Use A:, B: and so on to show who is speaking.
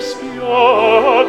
A: spiate